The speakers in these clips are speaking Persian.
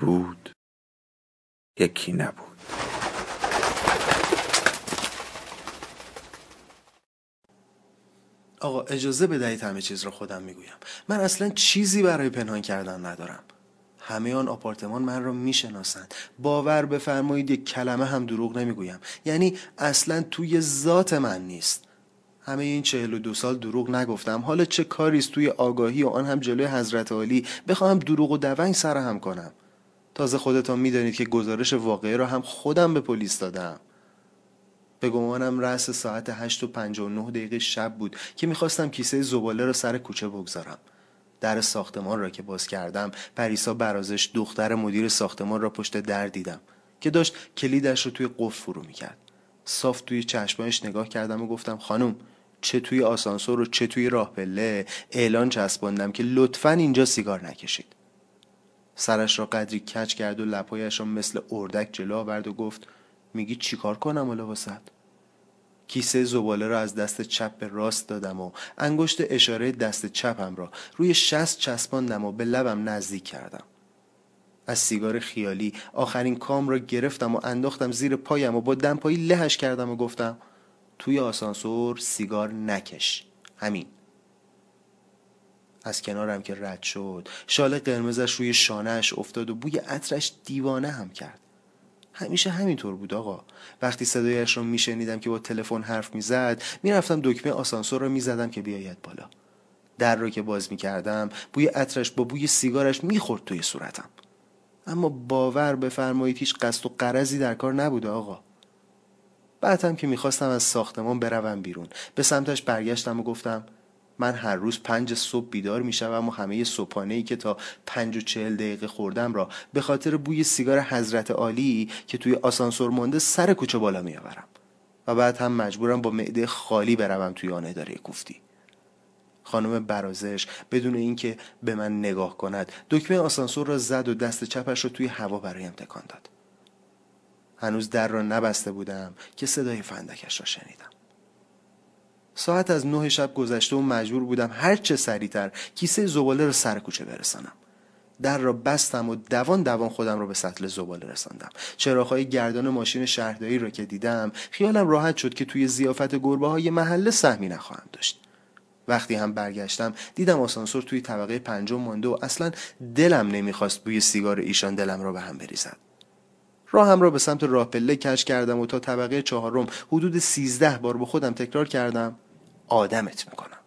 بود یکی نبود. آقا اجازه بدهید همه چیز را خودم می‌گویم. من اصلا چیزی برای پنهان کردن ندارم. همه آن آپارتمان من را می‌شناسند باور بفرمایید یک کلمه هم دروغ نمی‌گویم. یعنی اصلا توی ذات من نیست. همه این چهل و دو سال دروغ نگفتم. حالا چه کاریست توی آگاهی و آن هم جلوی حضرت عالی؟ بخواهم دروغ و دونگ سرهم کنم. تازه خودتان می‌دانید که گزارش واقعی را هم خودم به پلیس دادم. به گمانم رأس ساعت هشت و نه دقیقه شب بود که می‌خواستم کیسه زباله را سر کوچه بگذارم. در ساختمان را که باز کردم پریسا برازش دختر مدیر ساختمان را پشت در دیدم که داشت کلیدش رو توی قفل فرو می‌کرد. صاف توی چشمایش نگاه کردم و گفتم خانم چه توی آسانسور و چه توی راه پله؟ اعلان چسباندم که لطفا اینجا سیگار نکشید. سرش را قدری کچ کرد و لپایش را مثل اردک جلو آورد و گفت میگی چیکار کنم حالا واسد کیسه زباله را از دست چپ به راست دادم و انگشت اشاره دست چپم را روی شست چسباندم و به لبم نزدیک کردم. از سیگار خیالی آخرین کام را گرفتم و انداختم زیر پایم و با دمپایی لهش کردم و گفتم توی آسانسور سیگار نکش. همین. از کنارم که رد شد. شال قرمزش روی شانهش افتاد و بوی عطرش دیوانه هم کرد. همیشه همینطور بود آقا. وقتی صدایش رو میشنیدم که با تلفن حرف می‌زد می‌رفتم دکمه آسانسور رو می‌زدم که بیاید بالا. در رو که باز می‌کردم بوی عطرش با بوی سیگارش می‌خورد توی صورتم. اما باور بفرمایید هیچ قصد و قرضی در کار نبوده آقا. بعدم که می‌خواستم از ساختمان بروم بیرون. به سمتش برگشتم و گفتم من هر روز پنج صبح بیدار می‌شوم و همه صبحانه ای که تا پنج و چهل دقیقه خوردم را به خاطر بوی سیگار حضرت عالی که توی آسانسور مانده سر کوچه بالا میآورم. و بعد هم مجبورم با معده خالی بروم توی آن اداره کوفتی. خانم برازش بدون اینکه به من نگاه کند دکمه آسانسور را زد و دست چپش را توی هوا برایم تکان داد. هنوز در را نبسته بودم که صدای فندکش را شنیدم. ساعت از نه شب گذشته و مجبور بودم هر چه سریعتر کیسه زباله را سر کوچه برسانم. در را بستم و دوان دوان خودم را به سطل زباله رساندم. چراغهای گردان ماشین شهرداری را که دیدم خیالم راحت شد که توی زیافت گربه های محله سهمی نخواهم داشت. وقتی هم برگشتم دیدم آسانسور توی طبقه پنجم مانده و اصلا دلم نمی‌خواست بوی سیگار ایشان دلم را به هم بریزد. راهم را به سمت راه پله کش کردم و تا طبقه چهارم حدود سیزده بار به خودم تکرار کردم. آدمت می‌کنم.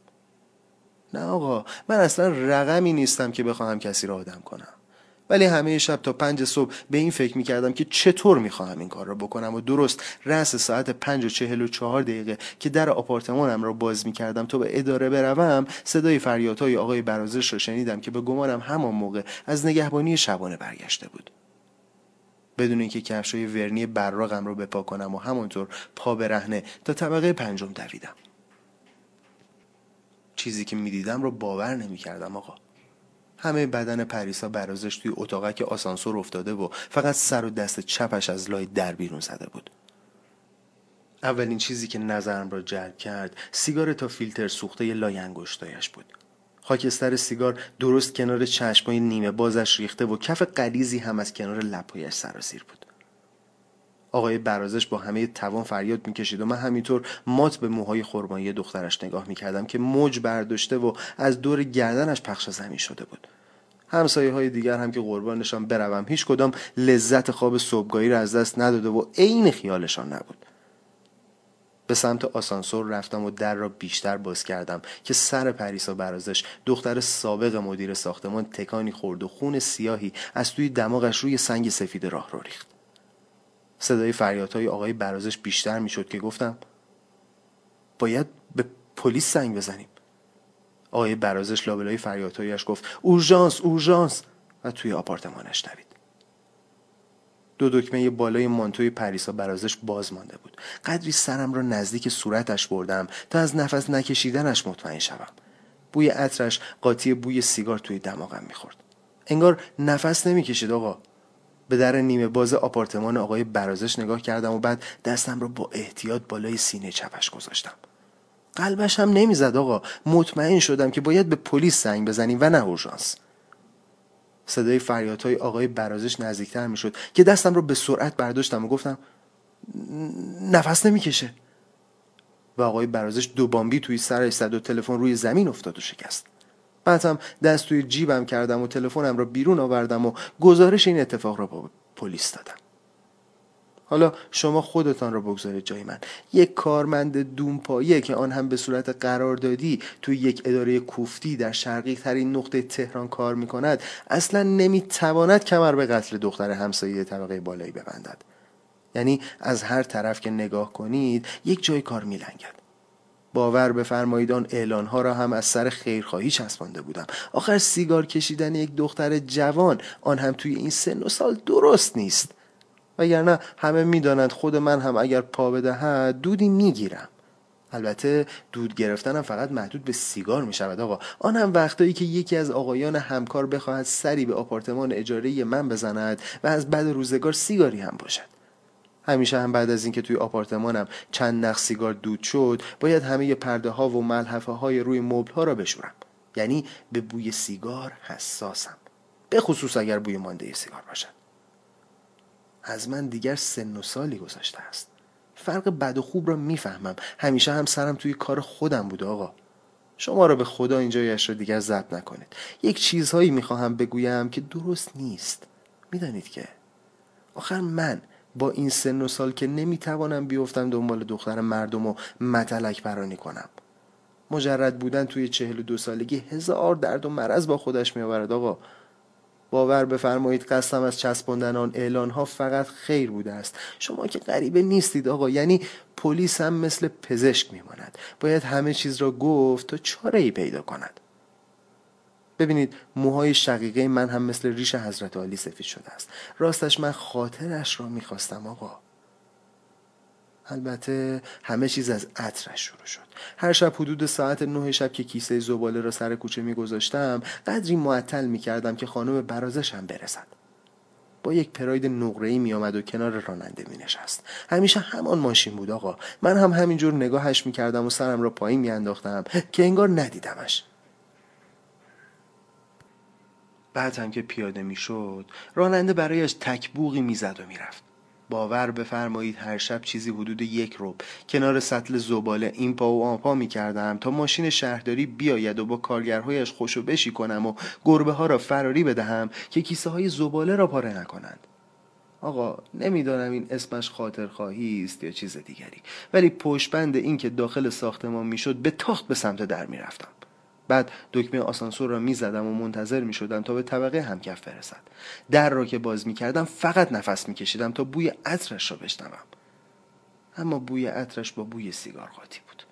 نه آقا من اصلا رقمی نیستم که بخواهم کسی را آدم کنم. ولی همه شب تا پنج صبح به این فکر می‌کردم که چطور می‌خواهم این کار را بکنم و درست رأس ساعت پنج و چهل و چهار دقیقه که در آپارتمانم را باز می‌کردم تا به اداره بروم صدای فریادهای آقای برازش را شنیدم که به گمانم همان موقع از نگهبانی شبانه برگشته بود. بدون اینکه کفشای ورنی براغم رو بپا کنم و همانطور پا برهنه تا طبقه پنجم دویدم. چیزی که می‌دیدم رو باور نمی‌کردم آقا. همه بدن پریسا برازش توی اتاقک آسانسور افتاده و فقط سر و دست چپش از لای در بیرون زده بود. اولین چیزی که نظرم را جلب کرد سیگار تا فیلتر سوخته لای انگشتایش بود. خاکستر سیگار درست کنار چشمای نیمه بازش ریخته و کف قلیزی هم از کنار لپایش سراسیر بود. آقای برازش با همه توان فریاد می‌کشید و من همینطور مات به موهای خرمایی دخترش نگاه می‌کردم که موج برداشته و از دور گردنش پخش زمین شده بود. همسایه های دیگر هم که قربانشان بروم هیچ کدام لذت خواب صبحگاهی را از دست نداده و عین خیالشان نبود. به سمت آسانسور رفتم و در را بیشتر باز کردم که سر پریسا برازش دختر سابق مدیر ساختمان تکانی خورد و خون سیاهی از توی دماغش روی سنگ سفید راه رو ریخت. صدای فریادهای آقای برازش بیشتر می‌شد که گفتم باید به پلیس زنگ بزنیم. آقای برازش لابلای فریادهایش گفت اورژانس اورژانس. و توی آپارتمانش دوید. دو دکمه بالای مانتوی پریسا برازش باز مانده بود. قدری سرم را نزدیک صورتش بردم تا از نفس نکشیدنش مطمئن شوم. بوی عطرش قاطی بوی سیگار توی دماغم می‌خورد. انگار نفس نمی‌کشید آقا. به در نیمه باز آپارتمان آقای برازش نگاه کردم و بعد دستم را با احتیاط بالای سینه چپش گذاشتم. قلبش هم نمی‌زد آقا. مطمئن شدم که باید به پلیس زنگ بزنیم و نه اورژانس. صدای فریادهای آقای برازش نزدیکتر می‌شد که دستم رو به سرعت برداشتم و گفتم نفس نمی‌کشه. و آقای برازش دو بامبی توی سرش زد و تلفن روی زمین افتاد و شکست. بعدم دست توی جیبم کردم و تلفنم را بیرون آوردم و گزارش این اتفاق را با پلیس دادم. حالا شما خودتان را بگذارید جای من. یک کارمند دونپایه که آن هم به صورت قراردادی توی یک اداره کوفتی در شرقی ترین نقطه تهران کار می کند اصلا نمی تواند کمر به قتل دختر همسایه طبقه بالایی ببندد. یعنی از هر طرف که نگاه کنید یک جای کار می لنگد. باور بفرمایید آن اعلان ها را هم از سر خیرخواهی چسبانده بودم. آخر سیگار کشیدن یک دختر جوان آن هم توی این سن و سال درست نیست. وگرنه همه می‌دانند خود من هم اگر پا بدهد دودی می‌گیرم. البته دود گرفتنم فقط محدود به سیگار می شود آقا. آن هم وقتایی که یکی از آقایان همکار بخواهد سری به آپارتمان اجاره من بزند و از بعد روزگار سیگاری هم باشد. همیشه هم بعد از اینکه توی آپارتمانم چند نخ سیگار دود شد باید همه پرده ها و ملحفه های روی مبل ها را بشورم. یعنی به بوی سیگار حساسم. به خصوص اگر بوی مانده سیگار باشد. از من دیگر سن و سالی گذاشته است. فرق بد و خوب را می‌فهمم. همیشه هم سرم توی کار خودم بوده آقا. شما را به خدا اینجایش را دیگر ضبط نکنید. یک چیزهایی می‌خواهم بگویم که درست نیست. می‌دانید که؟ آخر من با این سن و سال که نمی‌توانم بیفتم دنبال دختر مردم و متلک برانی کنم. مجرد بودن توی چهل و دو سالگی هزار درد و مرض با خودش میآورد آقا. باور بفرمایید قصدم از چسباندن آن اعلان ها فقط خیر بوده است. شما که غریبه نیستید آقا یعنی پلیس هم مثل پزشک میماند. باید همه چیز را گفت تا چاره ای پیدا کند. ببینید موهای شقیقه من هم مثل ریش حضرت علی سفید شده است. راستش من خاطرش را می‌خواستم آقا. البته همه چیز از عطرش شروع شد. هر شب حدود ساعت نه شب که کیسه زباله را سر کوچه میگذاشتم قدری معطل می‌کردم که خانم برازش هم برسد. با یک پراید نقره‌ای میآمد و کنار راننده می نشست همیشه همان ماشین بود آقا. من هم همینجور نگاهش می‌کردم و سرم را پایین میانداختم که انگار ندیدمش. بعد هم که پیاده می‌شد راننده برایش تکبوغی می‌زد و می‌رفت. باور بفرمایید هر شب چیزی حدود یک روب کنار سطل زباله این پا و آن پا می کردم تا ماشین شهرداری بیاید و با کارگرهایش خوشو بشی کنم و گربه ها را فراری بدهم که کیسه های زباله را پاره نکنند. آقا نمی‌دانم این اسمش خاطرخواهی است یا چیز دیگری ولی پشبند این که داخل ساختمان می‌شد به تاخت به سمت در می‌رفتم. بعد دکمه آسانسور را می‌زدم و منتظر می‌شدم تا به طبقه همکف برسد. در را که باز می‌کردم فقط نفس میکشیدم تا بوی عطرش را بشنوم. اما بوی عطرش با بوی سیگار قاطی بود.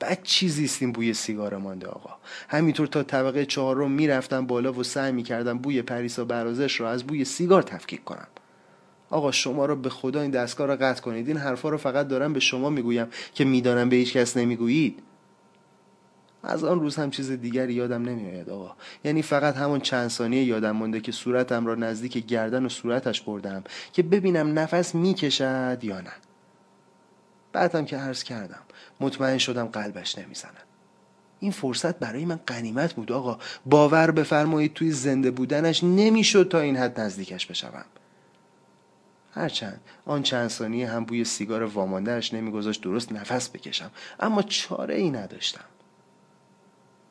بعد چیزی است این بوی سیگار مانده آقا. همینطور تا طبقه چهارم می‌رفتم بالا و سعی می‌کردم بوی پریسا برازش را از بوی سیگار تفکیک کنم. آقا شما را به خدا این دستگاه را قطع کنید. این حرفا رو فقط دارم به شما می‌گویم که می‌دانم به هیچ کس نمی‌گویید. از آن روز هم چیز دیگری یادم نمیآید آقا. یعنی فقط همون چند ثانیه یادم مونده که صورتم را نزدیک گردن و صورتش بردم که ببینم نفس می‌کشد یا نه. بعدم که عرض کردم مطمئن شدم قلبش نمی‌زند. این فرصت برای من قنیمت بود آقا. باور بفرمایید توی زنده بودنش نمی‌شد تا این حد نزدیکش بشوم. هرچند آن چند ثانیه هم بوی سیگار واماندهش نمیگذاشت درست نفس بکشم اما چاره ای نداشتم.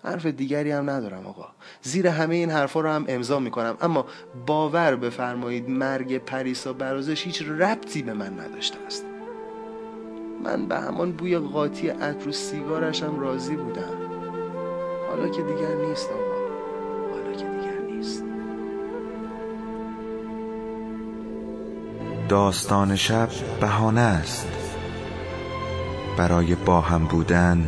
حرف دیگری هم ندارم آقا. زیر همه این حرفا رو هم امضا می‌کنم. اما باور بفرمایید مرگ پریسا برازش هیچ ربطی به من نداشته است. من به همان بوی قاطی عطر و سیگارش هم راضی بودم. حالا که دیگر نیست آقا. حالا که دیگر نیست. داستان شب بهانه است. برای با هم بودن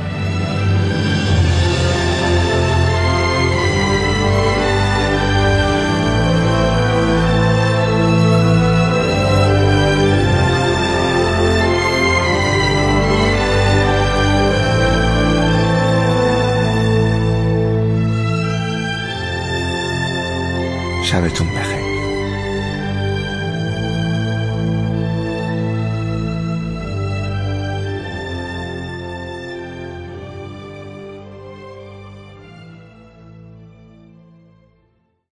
重要。